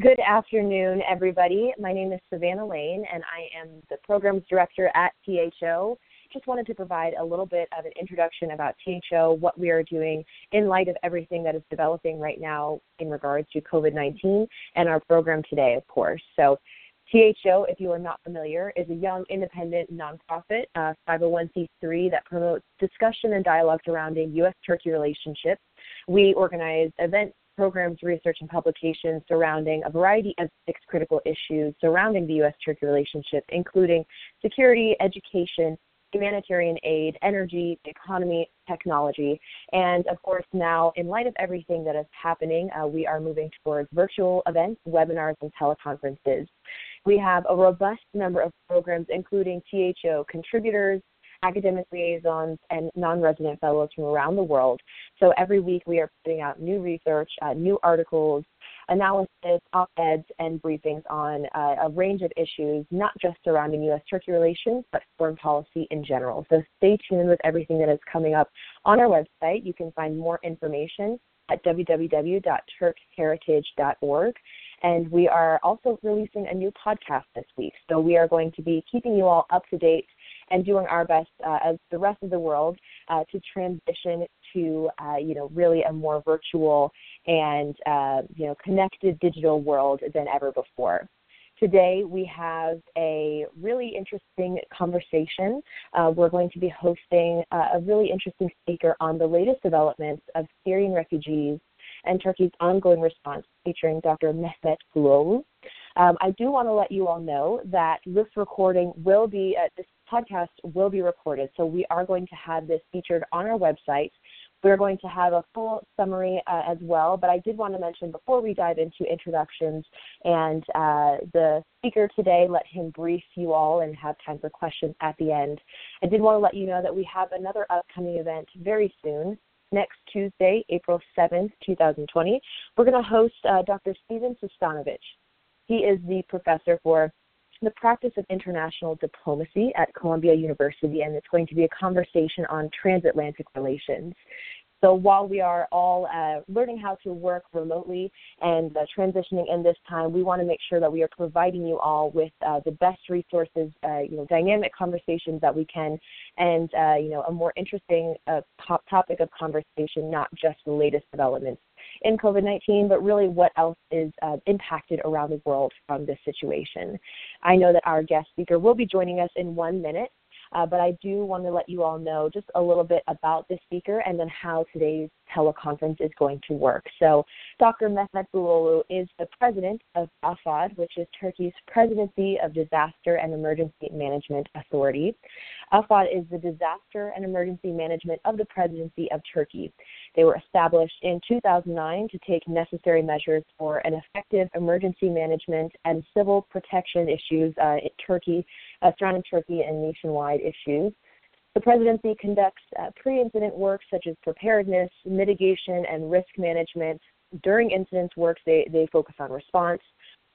Good afternoon, everybody. My name is Savannah Lane, and I am the programs director at THO. Just wanted to provide a little bit of an introduction about THO, what we are doing in light of everything that is developing right now in regards to COVID 19, and our program today, of course. So, THO, if you are not familiar, is a young independent nonprofit, uh, 501c3 that promotes discussion and dialogue surrounding U.S. Turkey relationships. We organize events, programs, research, and publications surrounding a variety of six critical issues surrounding the U.S. Turkey relationship, including security, education, humanitarian aid, energy, economy, technology. And of course, now, in light of everything that is happening, uh, we are moving towards virtual events, webinars, and teleconferences. We have a robust number of programs, including THO contributors, academic liaisons, and non resident fellows from around the world. So every week we are putting out new research, uh, new articles, analysis, op eds, and briefings on uh, a range of issues, not just surrounding U.S. Turkey relations, but foreign policy in general. So stay tuned with everything that is coming up on our website. You can find more information at www.turkheritage.org. And we are also releasing a new podcast this week. So we are going to be keeping you all up to date and doing our best uh, as the rest of the world uh, to transition to uh, you know really a more virtual and uh, you know connected digital world than ever before. Today we have a really interesting conversation. Uh, we're going to be hosting uh, a really interesting speaker on the latest developments of Syrian refugees and Turkey's ongoing response, featuring Dr. Mehmet Gulluoglu. Um, I do want to let you all know that this recording will be, uh, podcast will be recorded. So we are going to have this featured on our website. We're going to have a full summary uh, as well, but I did want to mention before we dive into introductions and uh, the speaker today, let him brief you all and have time for questions at the end. I did want to let you know that we have another upcoming event very soon next Tuesday, April 7th, 2020. We're going to host uh, Dr. Stephen Sestanovich. He is the professor for the practice of international diplomacy at Columbia University, and it's going to be a conversation on transatlantic relations. So while we are all uh, learning how to work remotely and uh, transitioning in this time, we want to make sure that we are providing you all with uh, the best resources, uh, you know, dynamic conversations that we can, and uh, you know, a more interesting uh, top topic of conversation, not just the latest developments in COVID 19, but really what else is uh, impacted around the world from this situation. I know that our guest speaker will be joining us in one minute. Uh, but I do want to let you all know just a little bit about the speaker and then how today's teleconference is going to work. So, Dr. Mehmet Gulluoglu is the president of AFAD, which is Turkey's Presidency of Disaster and Emergency Management Authority. AFAD is the disaster and emergency management of the Presidency of Turkey. They were established in 2009 to take necessary measures for an effective emergency management and civil protection issues uh, in Turkey, uh, surrounding Turkey and nationwide issues. The presidency conducts uh, pre incident work such as preparedness, mitigation, and risk management. During incident work, they, they focus on response,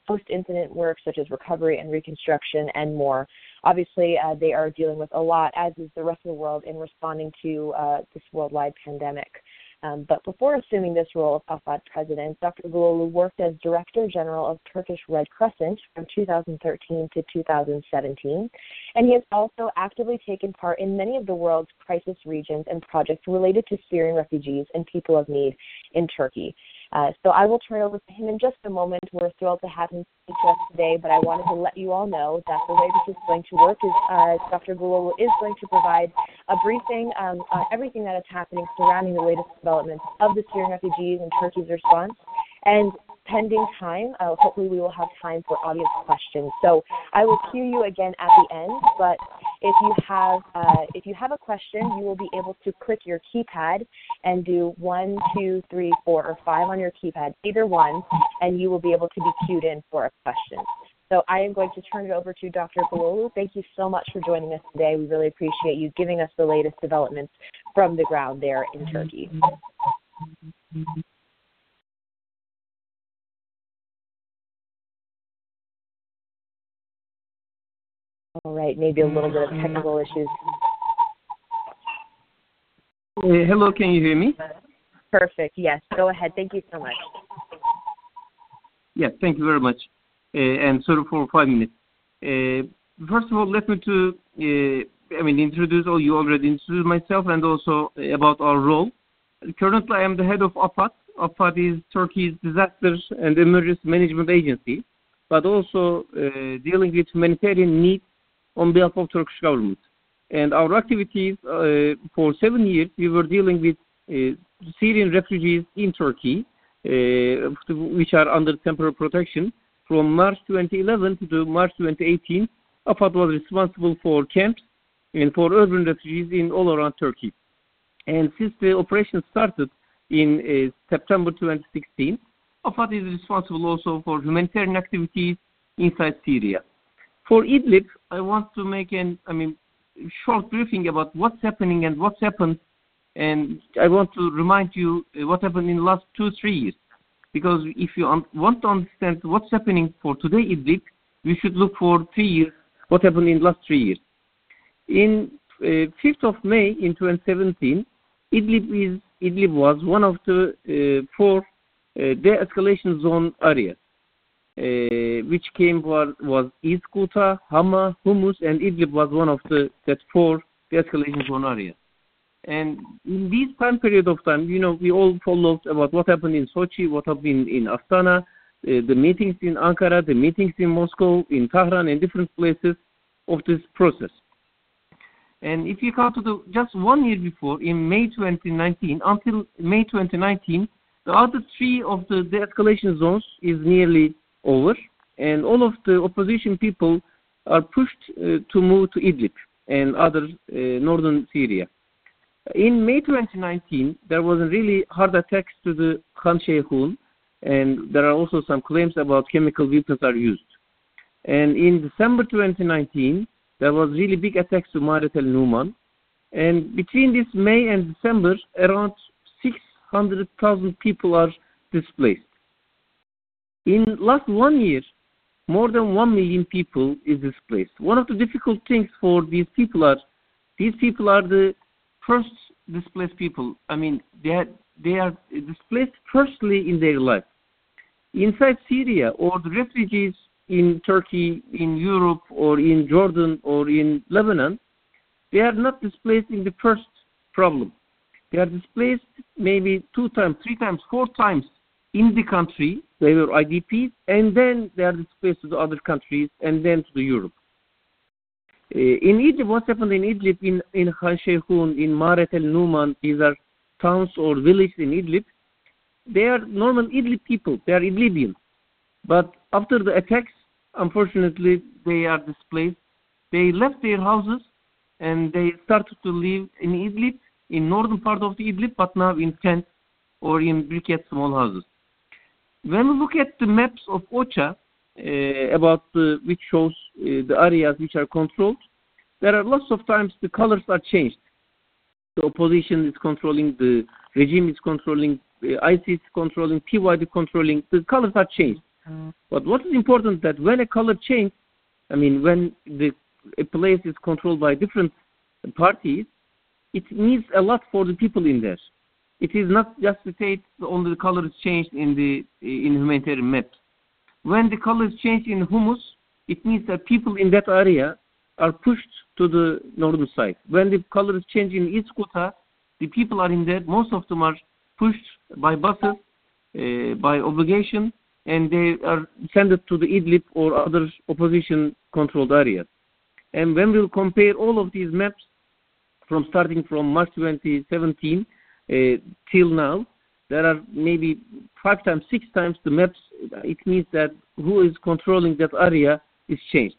post incident work such as recovery and reconstruction, and more. Obviously, uh, they are dealing with a lot, as is the rest of the world, in responding to uh, this worldwide pandemic. Um, but before assuming this role of AFAD president, Dr. Gulluoglu worked as Director General of Turkish Red Crescent from 2013 to 2017, and he has also actively taken part in many of the world's crisis regions and projects related to Syrian refugees and people of need in Turkey. Uh, so I will turn over to him in just a moment. We're thrilled to have him speak to us today, but I wanted to let you all know that the way this is going to work is uh, Dr. Gulluoglu is going to provide a briefing um, on everything that is happening surrounding the latest developments of the Syrian refugees and Turkey's response. And pending time, uh, hopefully we will have time for audience questions. So I will cue you again at the end, but if you have uh, if you have a question, you will be able to click your keypad and do one, two, three, four, or five on your keypad, either one, and you will be able to be queued in for a question. So I am going to turn it over to Dr. Gulluoglu. Thank you so much for joining us today. We really appreciate you giving us the latest developments from the ground there in Turkey. All right, maybe a little bit of mm-hmm. technical issues. Uh, hello, can you hear me? Perfect. Yes, go ahead. Thank you so much. Yes, thank you very much. Eh, and sorry for five minutes. Eh, first of all, let me to, eh, I mean, introduce, or you already introduced myself and also about our role. Currently, I am the head of AFAD. AFAD is Turkey's Disasters and Emergency Management Agency, but also dealing with humanitarian needs on behalf of Turkish government. And our activities, uh, for seven years, we were dealing with uh, Syrian refugees in Turkey, uh, which are under temporary protection. From March 2011 to March 2018, AFAD was responsible for camps and for urban refugees in all around Turkey. And since the operation started in September 2016, AFAD is responsible also for humanitarian activities inside Syria. For Idlib, I want to make an, I mean, short briefing about what's happening and what's happened, and I want to remind you what happened in the last two, three years. Because if you want to understand what's happening for today Idlib, we should look for three years, what happened in the last three years. In uh, 5th of May in 2017, Idlib, is, Idlib was one of the uh, four uh, de-escalation zone areas, uh, which came was, East Ghouta, Hama, Humus, and Idlib was one of the that four de-escalation zone areas. And in this time period of time, you know, we all followed about what happened in Sochi, what happened in Astana, uh, the meetings in Ankara, the meetings in Moscow, in Tehran, and different places of this process. And if you come to the just one year before, in May 2019, until May 2019, the other three of the de-escalation zones is nearly over, and all of the opposition people are pushed uh, to move to Idlib and other uh, northern Syria. In May 2019, there was a really hard attacks to the Khan Sheikhoun, and there are also some claims about chemical weapons are used. And in December 2019, there was really big attacks to Maaret el-Numan. And between this May and December, around 600,000 people are displaced. In last one year, more than 1 million people is displaced. One of the difficult things for these people are, these people are the first displaced people. I mean, they are, they are displaced firstly in their life. Inside Syria or the refugees in Turkey, in Europe, or in Jordan, or in Lebanon, they are not displaced in the first problem. They are displaced maybe two times, three times, four times in the country. They were IDPs, and then they are displaced to the other countries, and then to the Europe. Uh, in Egypt, what happened in Idlib, in, in Khan in Maaret el Numan, these are towns or villages in Idlib, they are normal Idlib people, they are Idlibians. But after the attacks, unfortunately, they are displaced. They left their houses and they started to live in Idlib, in northern part of the Idlib, but now in tents or in briquette small houses. When we look at the maps of OCHA, uh, about the, which shows uh, the areas which are controlled, there are lots of times the colors are changed. The opposition is controlling, the regime is controlling, uh, ISIS is controlling, PYD controlling. The colors are changed. Mm. But what is important that when a color changes, I mean, when the a place is controlled by different parties, it means a lot for the people in there. It is not just to say only the color is changed in the in humanitarian maps. When the color is changed in humus, it means that people in that area are pushed to the northern side. When the color is changed in East the people are in there. Most of them are pushed by buses, uh, by obligation, and they are sent to the Idlib or other opposition-controlled areas. And when we'll compare all of these maps from starting from March 2017 uh, till now, there are maybe five times, six times the maps. It means that who is controlling that area is changed.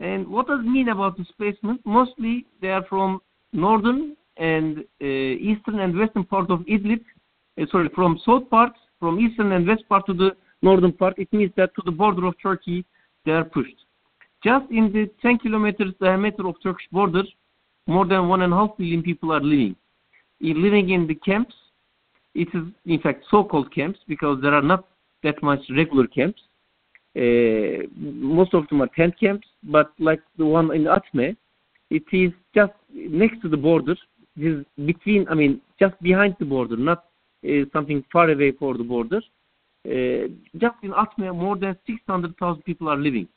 And what does it mean about displacement? Mostly they are from northern and uh, eastern and western part of Idlib. Uh, sorry, from south part, from eastern and west part to the northern part, it means that to the border of Turkey they are pushed. Just in the 10 kilometers diameter of Turkish border, more than one and a half million people are living. In living in the camps, it is in fact so-called camps because there are not that much regular camps. Uh, most of them are tent camps, but like the one in Atme, it is just next to the border. It is between, I mean, just behind the border, not uh, something far away for the border uh, just in Atmia, more than 600,000 people are living.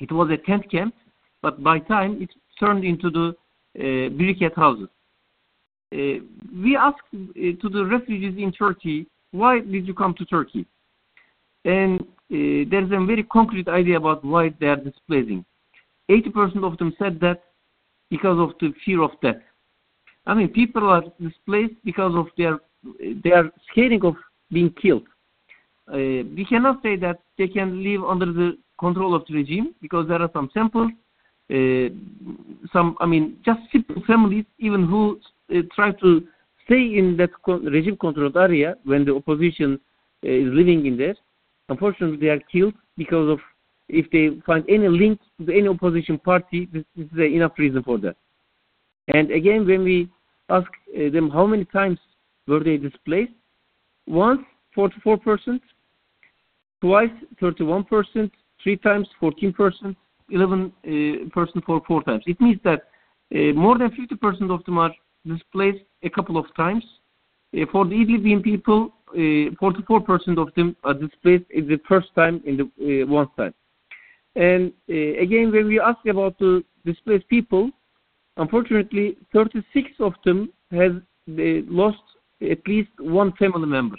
It was a tent camp, but by time it turned into the uh, briquette houses. Uh, we asked uh, to the refugees in Turkey, why did you come to Turkey? And uh, there's a very concrete idea about why they are displacing. 80% of them said that because of the fear of death. I mean, people are displaced because of their they are of being killed. Uh, we cannot say that they can live under the control of the regime because there are some samples, some I mean, just simple families even who uh, try to stay in that regime controlled area when the opposition uh, is living in there. Unfortunately, they are killed because of if they find any link to any opposition party, this, this is enough reason for that. And again, when we ask uh, them how many times were they displaced, once 44%, twice 31%, three times 14%, 11% uh, for four times. It means that uh, more than 50% of them are displaced a couple of times. Uh, for the Idlib people, 44% of them are displaced in the first time in the one time. And again, when we ask about the displaced people, unfortunately, 36 of them has lost at least one family member.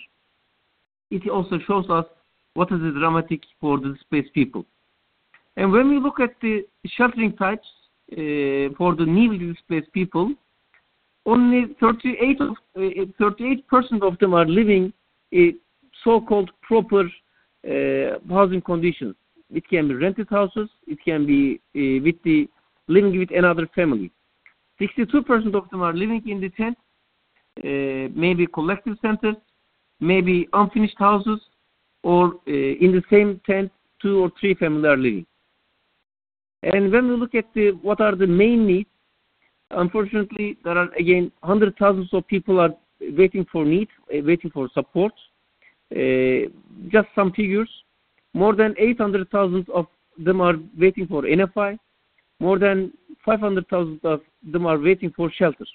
It also shows us what is dramatic for the displaced people. And when we look at the sheltering types uh, for the newly displaced people, only 38 of, uh, 38% of them are living in so-called proper uh, housing conditions. It can be rented houses. It can be uh, with the living with another family. 62% of them are living in the tent, uh, maybe collective centers, maybe unfinished houses, or uh, in the same tent, two or three families are living. And when we look at the, what are the main needs, unfortunately, there are again hundred thousands of people are waiting for needs, uh, waiting for support. Uh, just some figures: more than 800,000 of them are waiting for NFI. More than 500,000 of them are waiting for shelter,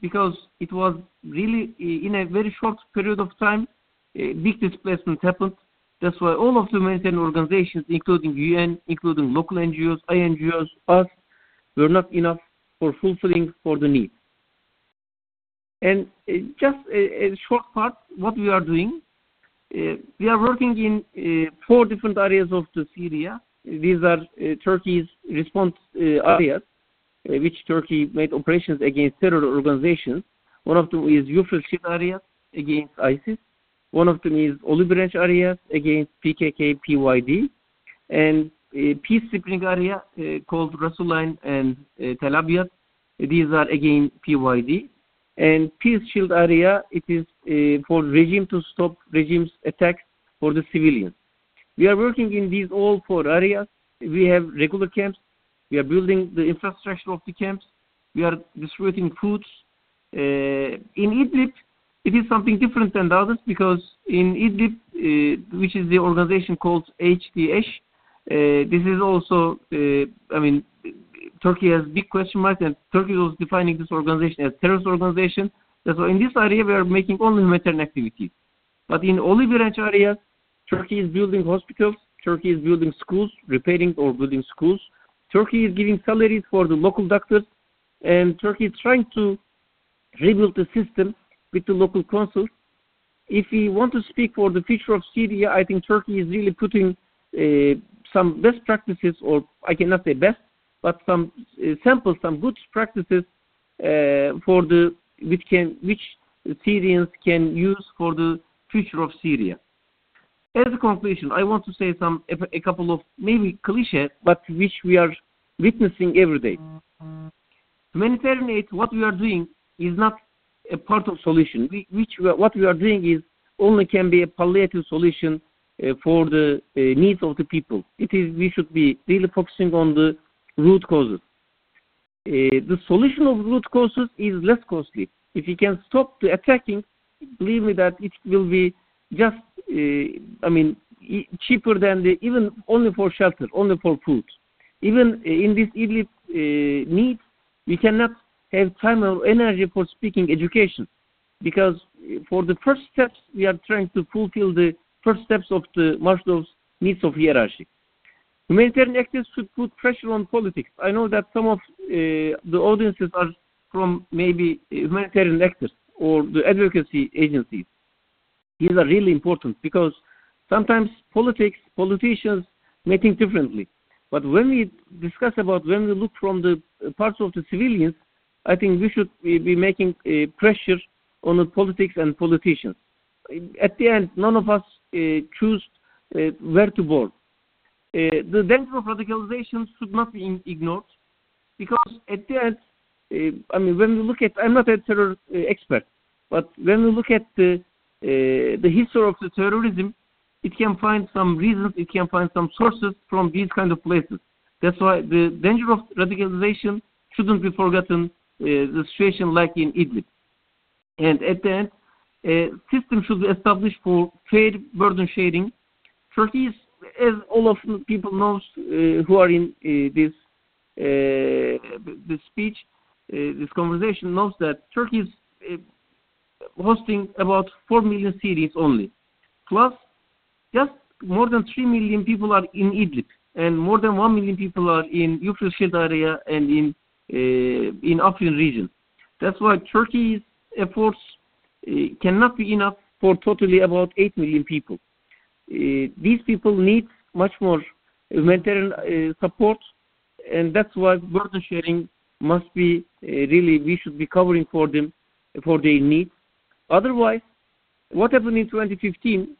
because it was really in a very short period of time, a big displacement happened. That's why all of the humanitarian organizations, including UN, including local NGOs, INGOs, us, were not enough for fulfilling for the need. And uh, just a, a, short part, what we are doing, uh, we are working in uh, four different areas of the Syria. These are uh, Turkey's response uh, areas, uh, which Turkey made operations against terror organizations. One of them is Euphrates area against ISIS. One of them is Olive Branch areas against PKK, PYD, and a peace spring area uh, called Rasuline and uh, Tel Abyad. These are again PYD. And peace shield area, it is uh, for regime to stop regime's attacks for the civilians. We are working in these all four areas. We have regular camps. We are building the infrastructure of the camps. We are distributing foods. Uh, in Idlib, it is something different than the others because in Idlib, uh, which is the organization called HDH, uh, this is also, uh, I mean, Turkey has big question marks, and Turkey was defining this organization as terrorist organization. Why in this area we are making only humanitarian activities. But in olive branch areas, Turkey is building hospitals, Turkey is building schools, repairing or building schools. Turkey is giving salaries for the local doctors, and Turkey is trying to rebuild the system with the local consuls. If we want to speak for the future of Syria, I think Turkey is really putting uh, some best practices, or I cannot say best, but some uh, samples, some good practices uh, for the which can which Syrians can use for the future of Syria. As a conclusion, I want to say some a, a couple of maybe cliche, but which we are witnessing every day. Humanitarian aid, what we are doing is not a part of solution. We, which what we are doing is only can be a palliative solution uh, for the uh, needs of the people. It is we should be really focusing on the root causes. Uh, the solution of root causes is less costly. If you can stop the attacking, believe me that it will be just, uh, I mean, cheaper than the even only for shelter, only for food. Even in this Idlib uh, needs, we cannot have time or energy for speaking education because for the first steps we are trying to fulfill the first steps of the Maslow's needs of hierarchy. Humanitarian actors should put pressure on politics. I know that some of uh, the audiences are from maybe humanitarian actors or the advocacy agencies. These are really important because sometimes politics, politicians may think differently. But when we discuss about, when we look from the parts of the civilians, I think we should be making uh, pressure on the politics and politicians. At the end, none of us uh, choose uh, where to. Uh, the danger of radicalization should not be ignored because at the end, I mean, when we look at, I'm not a terror expert, but when we look at the the history of the terrorism, it can find some reasons, it can find some sources from these kind of places. That's why the danger of radicalization shouldn't be forgotten. The situation like in Idlib, and at the end, a system should be established for fair burden sharing. Turkey is, as all of people knows uh, who are in uh, this uh, this speech, this conversation knows that Turkey is hosting about 4 million Syrians only. Plus, just more than 3 million people are in Idlib, and more than 1 million people are in Euphrates area and in uh, in Afrin region. That's why Turkey's efforts uh, cannot be enough for totally about 8 million people. Uh, these people need much more humanitarian uh, support, and that's why burden sharing must be really we should be covering for them for their needs. Otherwise, what happened in 2015?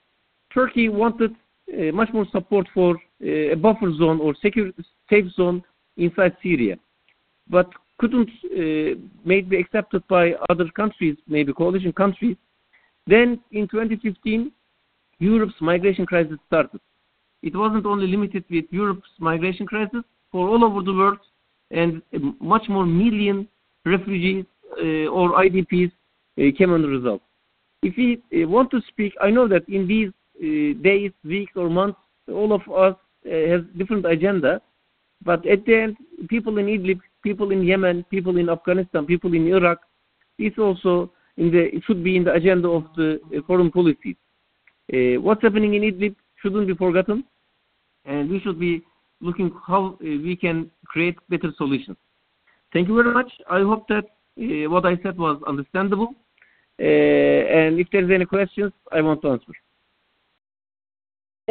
Turkey wanted uh, much more support for uh, a buffer zone or secure safe zone inside Syria, but couldn't uh, maybe be accepted by other countries, maybe coalition countries. Then in 2015, Europe's migration crisis started. It wasn't only limited with Europe's migration crisis, for all over the world, and much more million refugees uh, or IDPs uh, came on the result. If we uh, want to speak, I know that in these days, weeks, or months, all of us has different agenda, but at the end, people in Idlib, people in Yemen, people in Afghanistan, people in Iraq, it's also in the it should be in the agenda of the foreign policy. Uh, what's happening in Idlib shouldn't be forgotten, and we should be looking how we can create better solutions. Thank you very much. I hope that uh, what I said was understandable. Uh, and if there's any questions, I want to answer.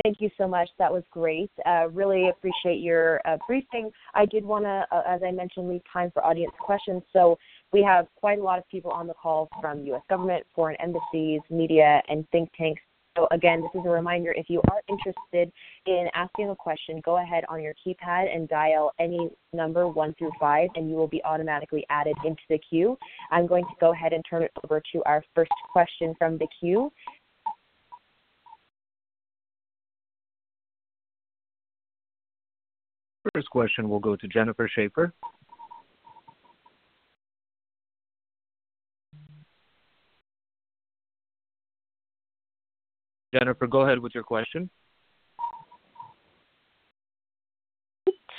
Thank you so much. That was great. Uh, really appreciate your uh, briefing. I did want to, uh, as I mentioned, leave time for audience questions. So we have quite a lot of people on the call from U.S. government, foreign embassies, media, and think tanks. So again, this is a reminder, if you are interested in asking a question, go ahead on your keypad and dial any number one through five and you will be automatically added into the queue. I'm going to go ahead and turn it over to our first question from the queue. First question will go to Jennifer Schaefer. Jennifer, go ahead with your question.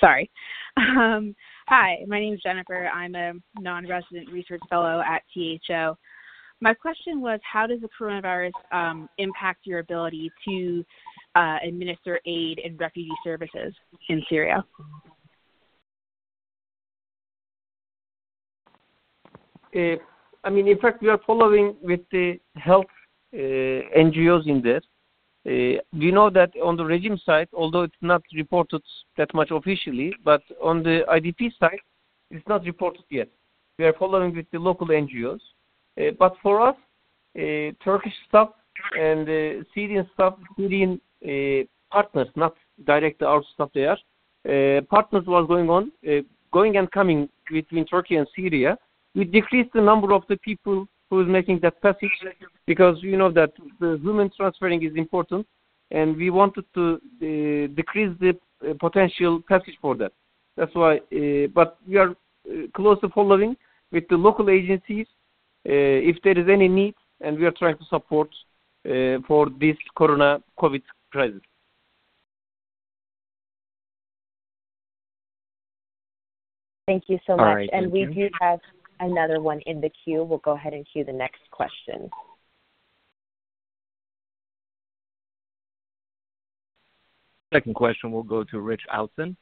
Sorry. Um, hi, my name is Jennifer. I'm a non-resident research fellow at THO. My question was, how does the coronavirus um, impact your ability to uh, administer aid and refugee services in Syria? Uh, I mean, in fact, we are following with the health uh, NGOs in there. Uh, we know that on the regime side, although it's not reported that much officially, but on the IDP side, it's not reported yet. We are following with the local NGOs. Uh, but for us, Turkish staff and Syrian staff, Syrian partners, not directly our staff there, partners was going on, going and coming between Turkey and Syria. We decreased the number of the people who is making that passage because you know that the human transferring is important and we wanted to decrease the potential passage for that. That's why, but we are closely following with the local agencies if there is any need and we are trying to support for this corona COVID crisis. Thank you so much. Right, and we you. do have another one in the queue. We'll go ahead and queue the next question. Second question will go to Rich Outzen.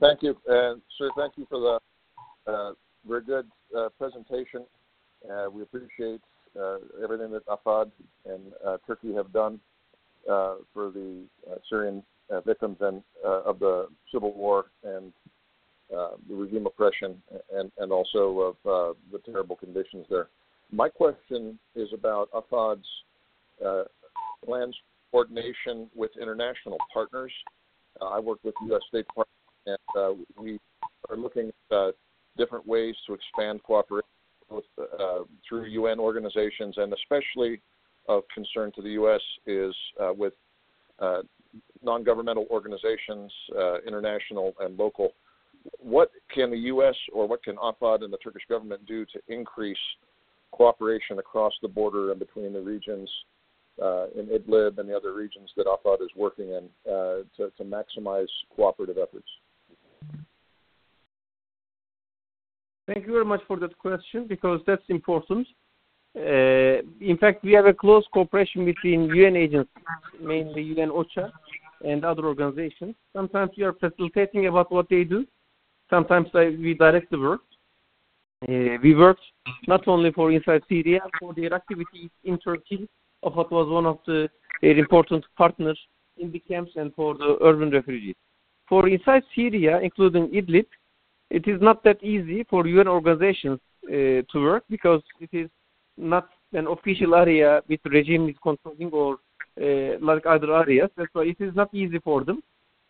Thank you. And sir, thank you for the uh, very good uh, presentation. Uh, we appreciate Uh, everything that AFAD and uh, Turkey have done uh, for the Syrian victims and of the civil war and the regime oppression and also of the terrible conditions there. My question is about AFAD's plans coordination with international partners. I work with the U.S. State Department, and we are looking at different ways to expand cooperation Uh, through UN organizations, and especially of concern to the U.S. is uh, with uh, non-governmental organizations, international and local. What can the U.S. or what can AFAD and the Turkish government do to increase cooperation across the border and between the regions in Idlib and the other regions that AFAD is working in to maximize cooperative efforts? Thank you very much for that question because that's important. Uh, in fact, we have a close cooperation between UN agencies, mainly UN OCHA and other organizations. Sometimes we are facilitating about what they do. Sometimes we direct the work. Uh, we work not only for inside Syria, for their activities in Turkey. AFAD was one of the very important partners in the camps and for the urban refugees. For inside Syria, including Idlib, it is not that easy for UN organizations uh, to work because it is not an official area which regime is controlling or uh, like other areas. That's why it is not easy for them.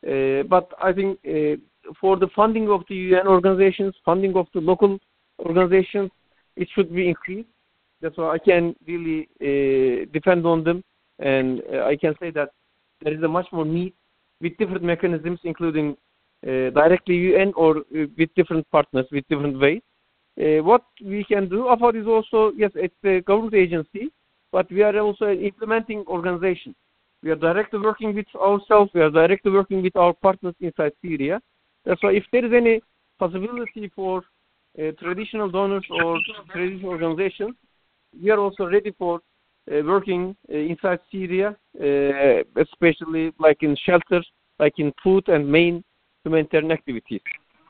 Uh, but I think for the funding of the UN organizations, funding of the local organizations, it should be increased. That's why I can really depend on them, and I can say that there is a much more need with different mechanisms, including Uh, directly UN or uh, with different partners with different ways. Uh, what we can do, AFAD is also, yes, it's a government agency, but we are also an implementing organization. We are directly working with ourselves. We are directly working with our partners inside Syria. That's why if there is any possibility for traditional donors or traditional organizations, we are also ready for working inside Syria, especially like in shelters, like in food and main humanitarian activities.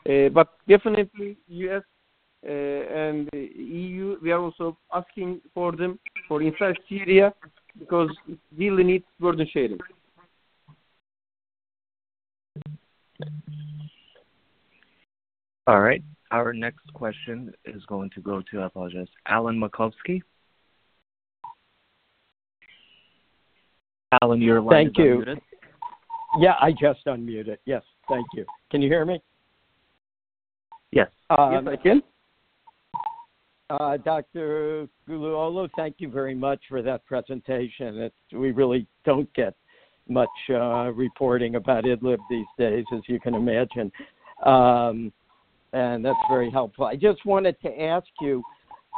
Eh, but definitely U.S. Eh, and EU, we are also asking for them for inside Syria because we really need burden sharing. All right. Our next question is going to go to, I apologize, Alan Makovsky. Alan, your line is unmuted. Thank you. Yeah, I just unmuted. Yes. Thank you. Can you hear me? Yes. Um, yes, I can. Uh, Dr. Gulluoglu, thank you very much for that presentation. We really don't get much uh, reporting about Idlib these days, as you can imagine. Um, and that's very helpful. I just wanted to ask you,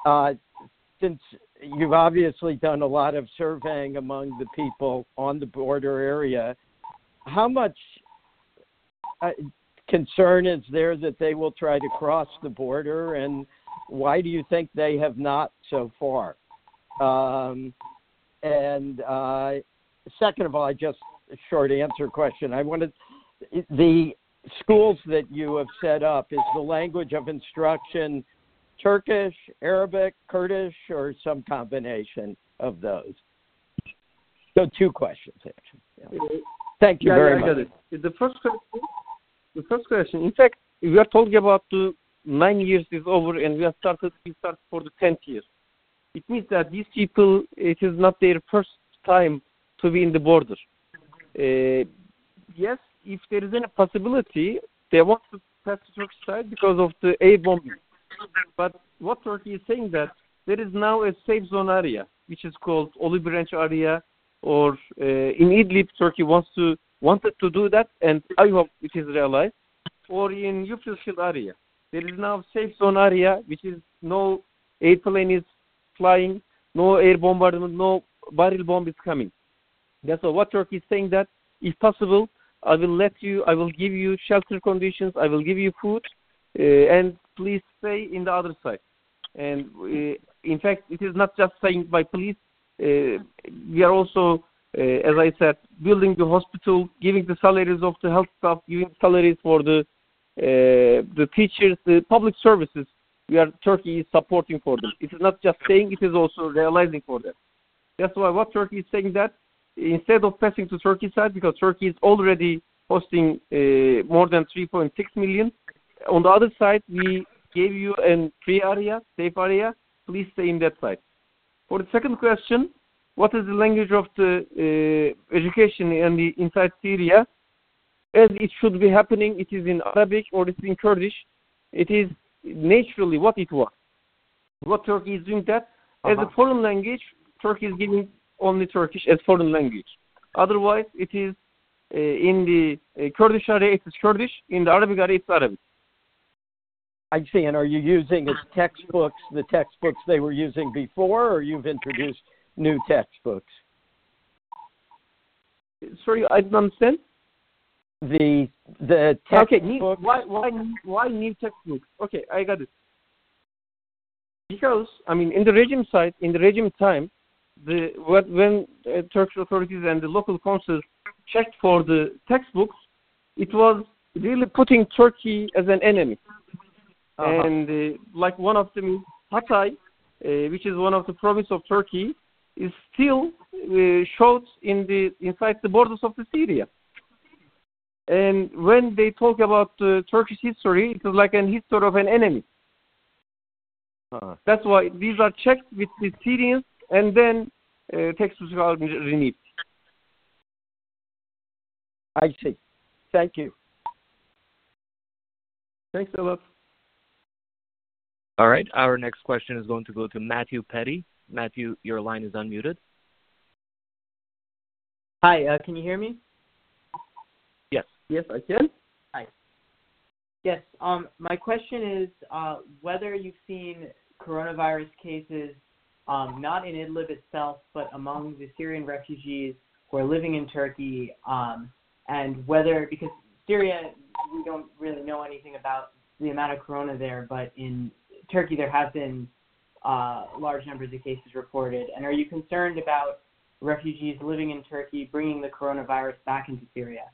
uh, since you've obviously done a lot of surveying among the people on the border area, how much concern is there that they will try to cross the border, and why do you think they have not so far? Um, and uh, Second of all, I just a short answer question. I wanted the schools that you have set up, is the language of instruction Turkish, Arabic, Kurdish, or some combination of those? So, Two questions, actually. Thank you very much. Yeah, I got it. The first question, in fact, we are talking about the nine years is over, and we have started we start for the 10th year. It means that these people, it is not their first time to be in the border. Uh, yes, if there is any possibility, they want to pass to Turkish side because of the air bombing. But what Turkey is saying that there is now a safe zone area, which is called Olive Branch area, or uh, in Idlib, Turkey wanted to do that, and I hope it is realized, or in Euphrates Shield area. There is now safe zone area, which is no airplane is flying, no air bombardment, no barrel bomb is coming. That's what Turkey is saying that, if possible, I will let you, I will give you shelter conditions, I will give you food, uh, and please stay in the other side. And uh, in fact, it is not just saying by police. Uh, we are also as I said, building the hospital, giving the salaries of the health staff, giving salaries for the the teachers, the public services. We are Turkey is supporting for them. It is not just saying; it is also realizing for them. That's why what Turkey is saying that instead of passing to Turkey side, because Turkey is already hosting uh, more than 3.6 million. On the other side, we gave you a free area, safe area. Please stay in that side. For the second question, what is the language of the uh, education in the inside Syria? As it should be happening, it is in Arabic or it is in Kurdish. It is naturally what it was. What Turkey is doing that uh-huh. as a foreign language, Turkey is giving only Turkish as foreign language. Otherwise, it is uh, in the uh, Kurdish area, it is Kurdish. In the Arabic area, it's Arabic. I see. And are you using as textbooks the textbooks they were using before, or you've introduced new textbooks? Sorry, I don't understand. The the textbooks. Okay, why why why new textbooks? Okay, I got it. Because I mean, in the regime side, in the regime time, the when uh, Turkish authorities and the local councils checked for the textbooks, it was really putting Turkey as an enemy. Uh-huh. And uh, like one of them, Hatay, uh, which is one of the province of Turkey, is still uh, showed in the inside the borders of the Syria. And when they talk about uh, Turkish history, it is like an history of an enemy. Uh-huh. That's why these are checked with the Syrians, and then uh, textbooks are renewed. I see. Thank you. Thanks a lot. All right. Our next question is going to go to Matthew Petti. Matthew, your line is unmuted. Hi, uh, can you hear me? Yes. Yes, I can. Hi. Yes. Um, my question is uh, whether you've seen coronavirus cases um, not in Idlib itself, but among the Syrian refugees who are living in Turkey, um, and whether because Syria we don't really know anything about the amount of corona there, but in Turkey there have been uh, large numbers of cases reported. And are you concerned about refugees living in Turkey bringing the coronavirus back into Syria?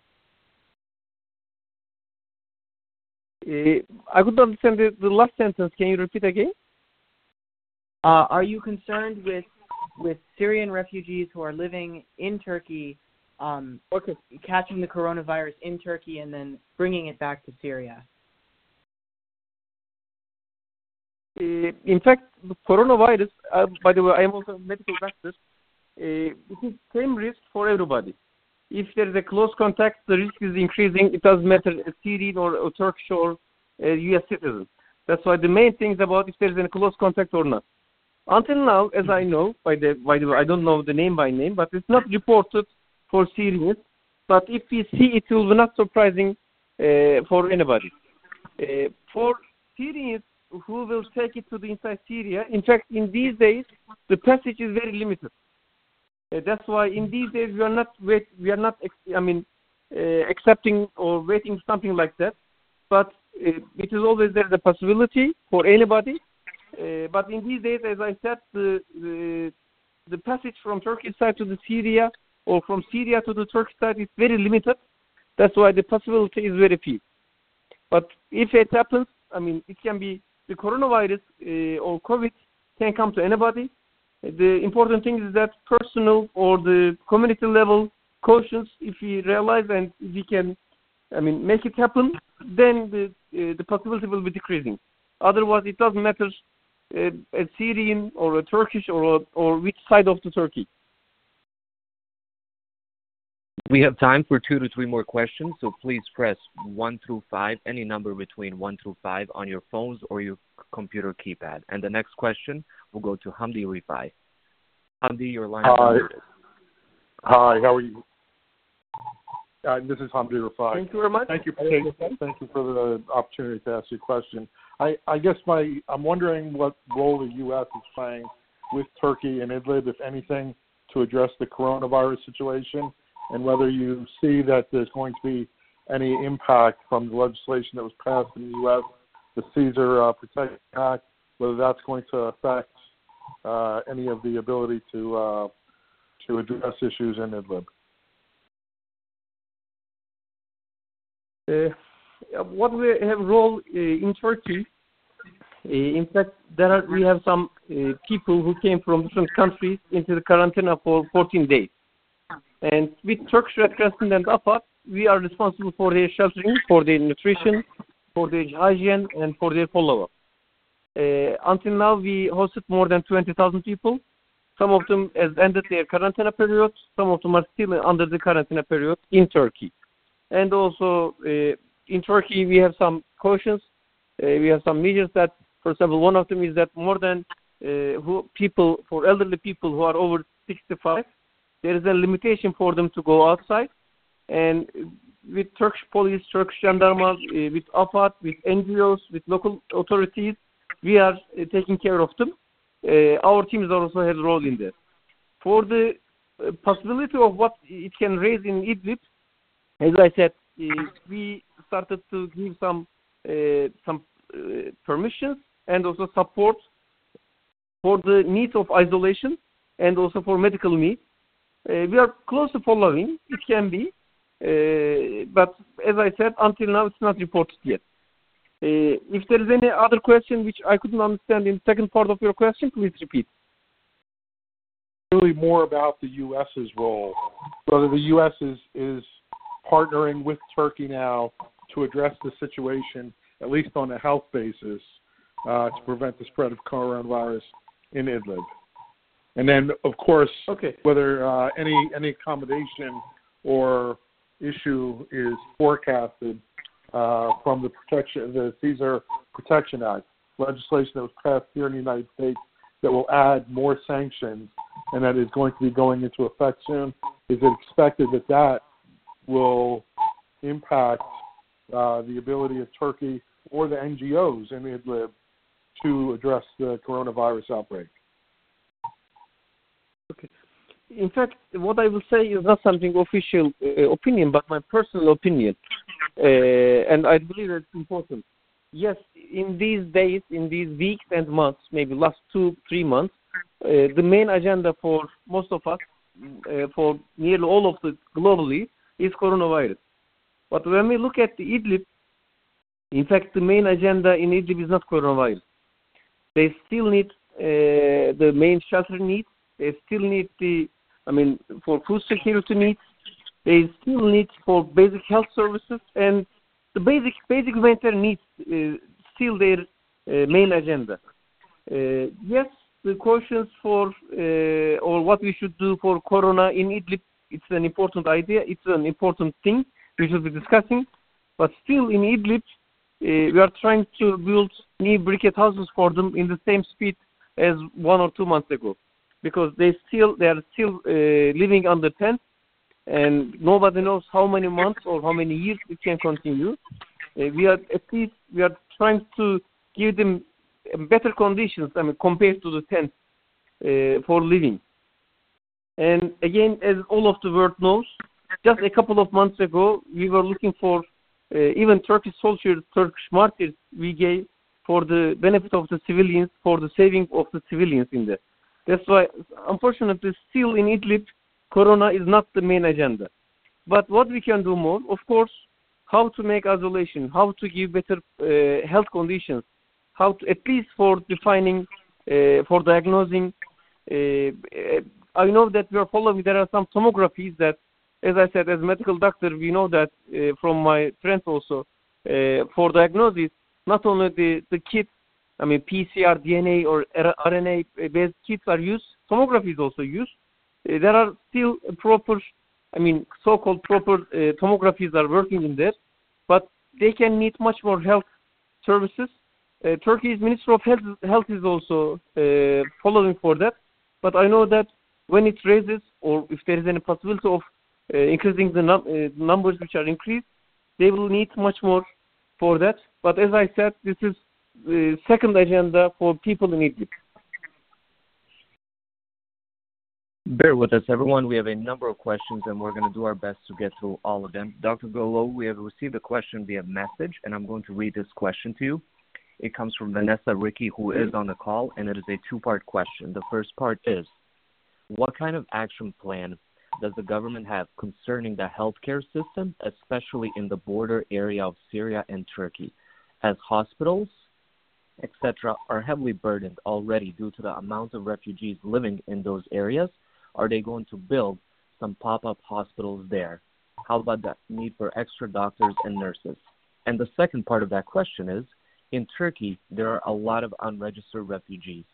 Uh, I could not understand the, the last sentence. Can you repeat again? Uh, are you concerned with with Syrian refugees who are living in Turkey, um, okay. catching the coronavirus in Turkey and then bringing it back to Syria? In fact, coronavirus, uh, by the way, I am also a medical doctor, uh, it is same risk for everybody. If there is a close contact, the risk is increasing. It doesn't matter a Syrian or a Turkish or a U.S. citizen. That's why the main thing is about if there is a close contact or not. Until now, as I know, by the by the way, I don't know the name by name, but it's not reported for Syrians. But if we see, it will be not surprising uh, for anybody. Uh, for Syrians who will take it to the inside Syria, in fact, in these days, the passage is very limited. Uh, that's why in these days we are not wait, we are not I mean uh, accepting or waiting something like that. But uh, it is always there the possibility for anybody uh, but in these days, as I said, the, the, the passage from Turkey side to the Syria or from Syria to the Turkish side is very limited. That's why the possibility is very few. But if it happens, I mean, it can be the coronavirus uh, or COVID can come to anybody. The important thing is that personal or the community level cautions, if we realize and we can, I mean, make it happen, then the uh, the possibility will be decreasing. Otherwise, it doesn't matter a, a Syrian or a Turkish or a, or which side of the Turkey? We have time for two to three more questions, so please press one through five, any number between one through five on your phones or your computer keypad. And the next question will go to Hamdi Rifai. Hamdi, your line Hi. is Hi, how are you? Uh, this is Hamdi Rifai. Thank you very much. Thank you, for, thank you for the opportunity to ask you a question. I, I guess my I'm wondering what role the U.S. is playing with Turkey and Idlib, if anything, to address the coronavirus situation, and whether you see that there's going to be any impact from the legislation that was passed in the U.S., the Caesar uh, Protection Act, whether that's going to affect uh, any of the ability to uh, to address issues in Idlib? Uh, what we have role uh, in Turkey, uh, in fact, there are, we have some uh, people who came from different countries into the quarantine for 14 days. And with Turkish Red Crescent and AFAD, we are responsible for their sheltering, for their nutrition, for their hygiene, and for their follow-up. Uh, until now, we hosted more than 20,000 people. Some of them has ended their quarantine period. Some of them are still under the quarantine period in Turkey. And also, uh, in Turkey, we have some cautions. Uh, we have some measures that, for example, one of them is that more than uh, who people, for elderly people who are over 65, there is a limitation for them to go outside. And with Turkish police, Turkish gendarmes, uh, with AFAD, with NGOs, with local authorities, we are uh, taking care of them. Uh, our teams also have a role in that. For the possibility of what it can raise in Idlib, as I said, we started to give some some permissions and also support for the needs of isolation and also for medical needs. Uh, we are close to following. It can be, uh, but as I said, until now it's not reported yet. Uh, if there is any other question which I couldn't understand in the second part of your question, please repeat. Really more about the U.S.'s role, whether the U.S. is partnering with Turkey now to address the situation, at least on a health basis, to prevent the spread of coronavirus in Idlib. And then, of course, Okay. whether uh, any any accommodation or issue is forecasted uh, from the protection the Caesar Protection Act legislation that was passed here in the United States that will add more sanctions and that is going to be going into effect soon. Is it expected that that will impact uh, the ability of Turkey or the NGOs in Idlib to address the coronavirus outbreak? In fact, what I will say is not something official uh, opinion, but my personal opinion, uh, and I believe it's important. Yes, in these days, in these weeks and months, maybe last two, three months, uh, the main agenda for most of us, uh, for nearly all of the globally, is coronavirus. But when we look at the Idlib, in fact, the main agenda in Idlib is not coronavirus. They still need uh, the main shelter needs. They still need the, I mean, for food security needs. They still need for basic health services and the basic basic humanitarian needs uh, still their uh, main agenda. Uh, yes, the questions for uh, or what we should do for Corona in Idlib, it's an important idea. It's an important thing we should be discussing. But still, in Idlib, uh, we are trying to build new briquette houses for them in the same speed as one or two months ago, because they still they are still uh, living under tents, and nobody knows how many months or how many years it can continue. Uh, we are at least we are trying to give them better conditions. I mean, compared to the tents uh, for living. And again, as all of the world knows, just a couple of months ago, we were looking for uh, even Turkish soldiers, Turkish martyrs we gave for the benefit of the civilians, for the saving of the civilians in there. That's why, unfortunately, still in Idlib, Corona is not the main agenda. But what we can do more, of course, how to make isolation, how to give better uh, health conditions, how to, at least for defining, uh, for diagnosing. Uh, I know that we are following, there are some tomographies that as I said, as medical doctor, we know that uh, from my friends also, uh, for diagnosis, not only the, the kits, I mean, PCR, DNA, or RNA-based kits are used, tomography is also used. Uh, there are still proper, I mean, so-called proper uh, tomographies are working in there, but they can need much more health services. Uh, Turkey's Minister of Health, Health is also uh, following for that, but I know that when it raises, or if there is any possibility of uh, increasing the num- uh, numbers which are increased, they will need much more for that. But as I said, this is the second agenda for people in Idlib. Bear with us, everyone. We have a number of questions, and we're going to do our best to get through all of them. Dr. Golo, we have received a question via message, and I'm going to read this question to you. It comes from Vanessa Ricky, who is on the call, and it is a two part question. The first part is what kind of action plan does the government have concerning the healthcare system, especially in the border area of Syria and Turkey, as hospitals, etc., are heavily burdened already due to the amount of refugees living in those areas? Are they going to build some pop up hospitals there? How about the need for extra doctors and nurses? And the second part of that question is in Turkey, there are a lot of unregistered refugees.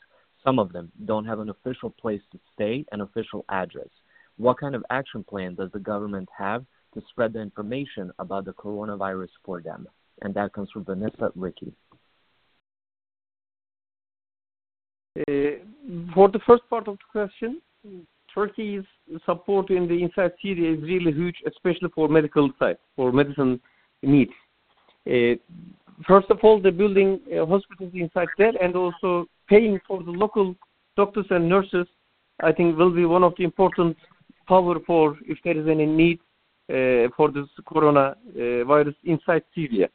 Some of them don't have an official place to stay, an official address. What kind of action plan does the government have to spread the information about the coronavirus for them? And that comes from Vanessa Ricky. For the first part of the question, Turkey's support in the inside Syria is really huge, especially for medical side, for medicine needs. Uh, first of all, they're building uh, hospitals inside there and also paying for the local doctors and nurses. I think will be one of the important power for if there is any need uh, for this corona uh, virus inside Syria.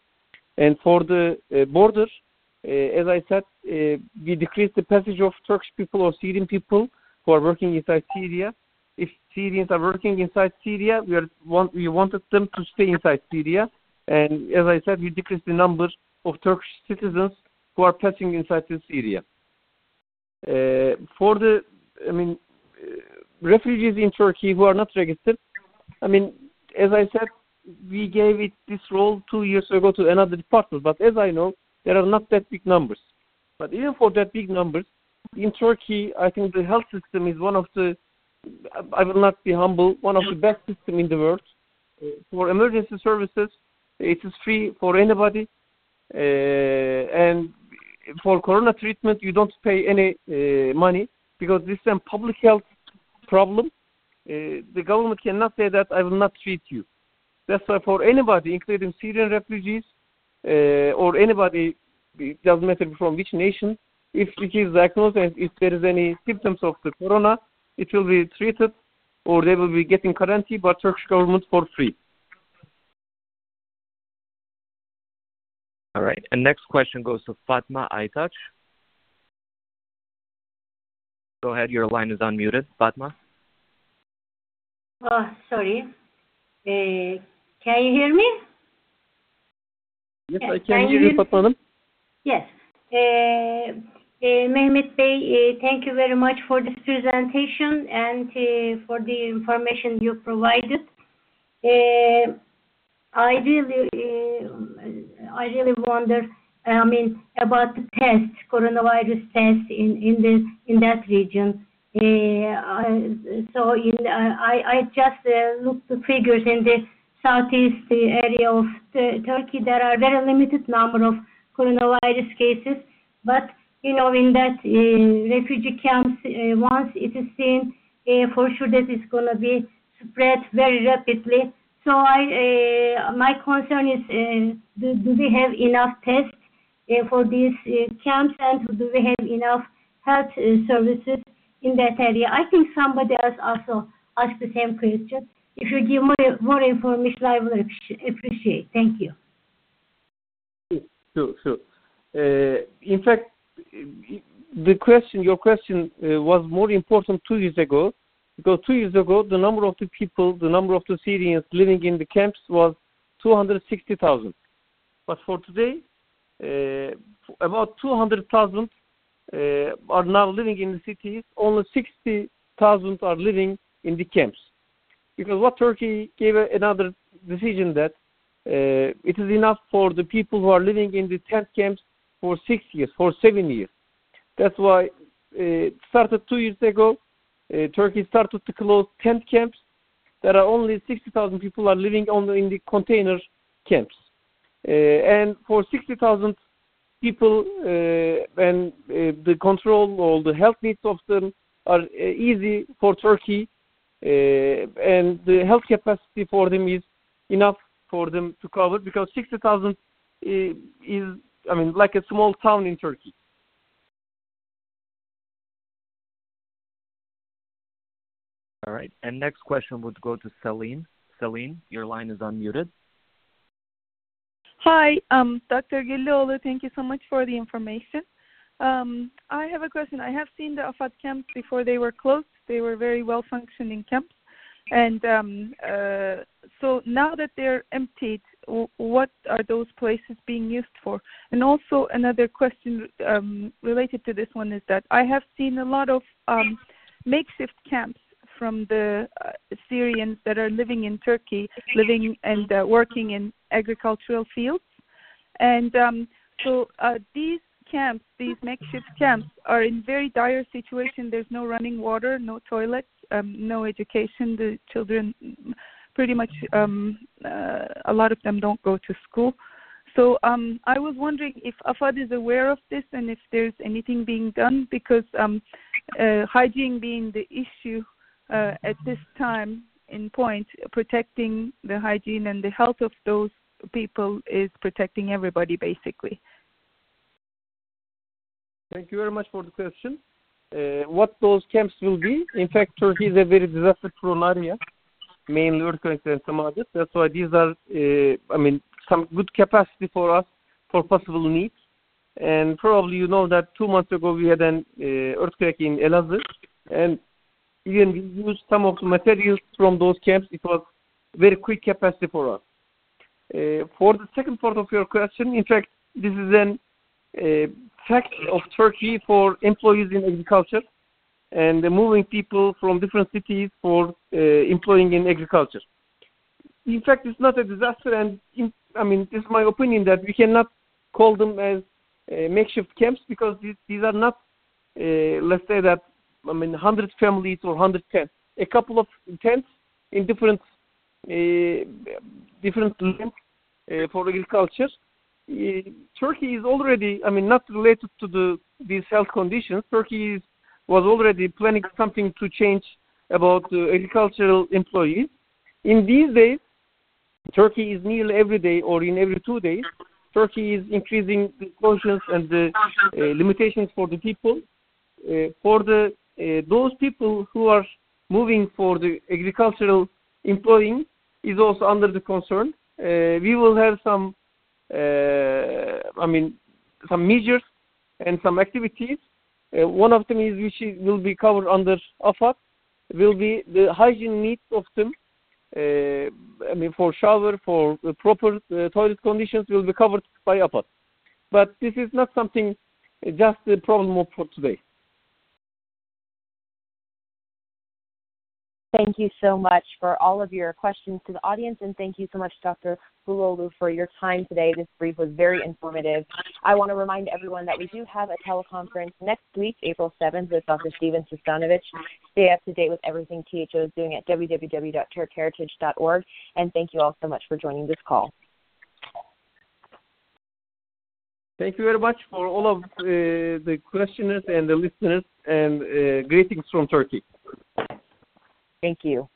And for the uh, border, uh, as I said, uh, we decreased the passage of Turkish people or Syrian people who are working inside Syria. If Syrians are working inside Syria, we, are, want, we wanted them to stay inside Syria. And as I said, we decreased the number of Turkish citizens who are passing inside Syria. Uh, for the, I mean, refugees in Turkey who are not registered, I mean, as I said, we gave it this role two years ago to another department. But as I know, there are not that big numbers. But even for that big numbers, in Turkey, I think the health system is one of the, I will not be humble, one of the best system in the world. For emergency services, it is free for anybody. Uh, and for corona treatment, you don't pay any uh, money because this is a public health problem. Uh, the government cannot say that I will not treat you. That's why for anybody, including Syrian refugees uh, or anybody, it doesn't matter from which nation, if it is diagnosed and if there is any symptoms of the corona, it will be treated or they will be getting quarantine by Turkish government for free. All right. And next question goes to Fatma Aitach. Go ahead. Your line is unmuted. Fatma? Oh, sorry. Uh, can you hear me? Yes, I can, hear you, Fatma. Yes. Uh, uh, Mehmet Bey, uh, thank you very much for this presentation and uh, for the information you provided. I really, uh, I really wonder I mean, about the test, coronavirus test in in the in that region. So in I I just uh, looked the figures in the southeast area of Turkey. There are very limited number of coronavirus cases, but you know in that uh, refugee camps, uh, once it is seen, uh, for sure that it's going to be spread very rapidly. So I, my concern is, do, do we have enough tests for these camps and do we have enough health services in that area? I think somebody else also asked the same question. If you give more, more information, I will appreciate. Thank you. Sure, sure. Uh, in fact, the question, your question, uh, was more important two years ago, because two years ago the number of the people, the number of the Syrians living in the camps was 260,000. But for today, uh, about 200,000 uh, are now living in the cities. Only 60,000 are living in the camps. Because what Turkey gave another decision that uh, it is enough for the people who are living in the tent camps for six years, for seven years. That's why it started two years ago. Uh, Turkey started to close tent camps. There are only 60,000 people are living only in the container camps. Uh, and for 60,000 people, uh, and uh, the control or the health needs of them are easy for Turkey, and the health capacity for them is enough for them to cover because 60,000 is, I mean, like a small town in Turkey. All right. And next question would go to Celine. Celine, your line is unmuted. Hi, um, Dr. Gulluoglu. Thank you so much for the information. Um, I have a question. I have seen the Afad camps before they were closed They were very well functioning camps. And um, uh, so now that they're emptied, what are those places being used for? And also another question um, related to this one is that I have seen a lot of um, makeshift camps from the uh, Syrians that are living in Turkey, living and uh, working in agricultural fields. And um, so uh, these camps, these makeshift camps, are in very dire situation. There's no running water, no toilets, um, no education. The children, pretty much, um, uh, a lot of them don't go to school. So um, I was wondering if AFAD is aware of this and if there's anything being done because um, uh, hygiene being the issue uh, at this time in point, protecting the hygiene and the health of those people is protecting everybody basically. Thank you very much for the question. Uh, what those camps will be, in fact, Turkey is a very disaster-prone area, mainly earthquakes and some others. That's why these are, uh, I mean, some good capacity for us for possible needs. And probably you know that two months ago we had an uh, earthquake in Elazığ, and even we used some of the materials from those camps. It was very quick capacity for us. Uh, for the second part of your question, in fact, this is an uh, fact of Turkey for employees in agriculture and moving people from different cities for uh, employing in agriculture. In fact, it's not a disaster, and in, I mean, this is my opinion that we cannot call them as uh, makeshift camps because these, these are not, let's say that, I mean, 100 families or 100 tents. A couple of tents in different uh, different lands uh, for agriculture Turkey is already, I mean, not related to the these health conditions. Turkey is, was already planning something to change about uh, agricultural employees. In these days, Turkey is nearly every day or in every two days, Turkey is increasing the conscience and the uh, limitations for the people. Uh, for the uh, those people who are moving for the agricultural employing is also under the concern. we will have some uh, I mean, some measures and some activities. Uh, one of them is which will be covered under AFAD, will be the hygiene needs of them. Uh, I mean, for shower, for proper toilet conditions will be covered by AFAD. But this is not something just a problem for today. Thank you so much for all of your questions to the audience, and thank you so much, Dr. Gulluoglu, for your time today. This brief was very informative. I want to remind everyone that we do have a teleconference next week, April 7th, with Dr. Stephen Sestanovich. Stay up to date with everything THO is doing at www.turkheritage.org, and thank you all so much for joining this call. Thank you very much for all of uh, the questioners and the listeners, and uh, greetings from Turkey. Thank you.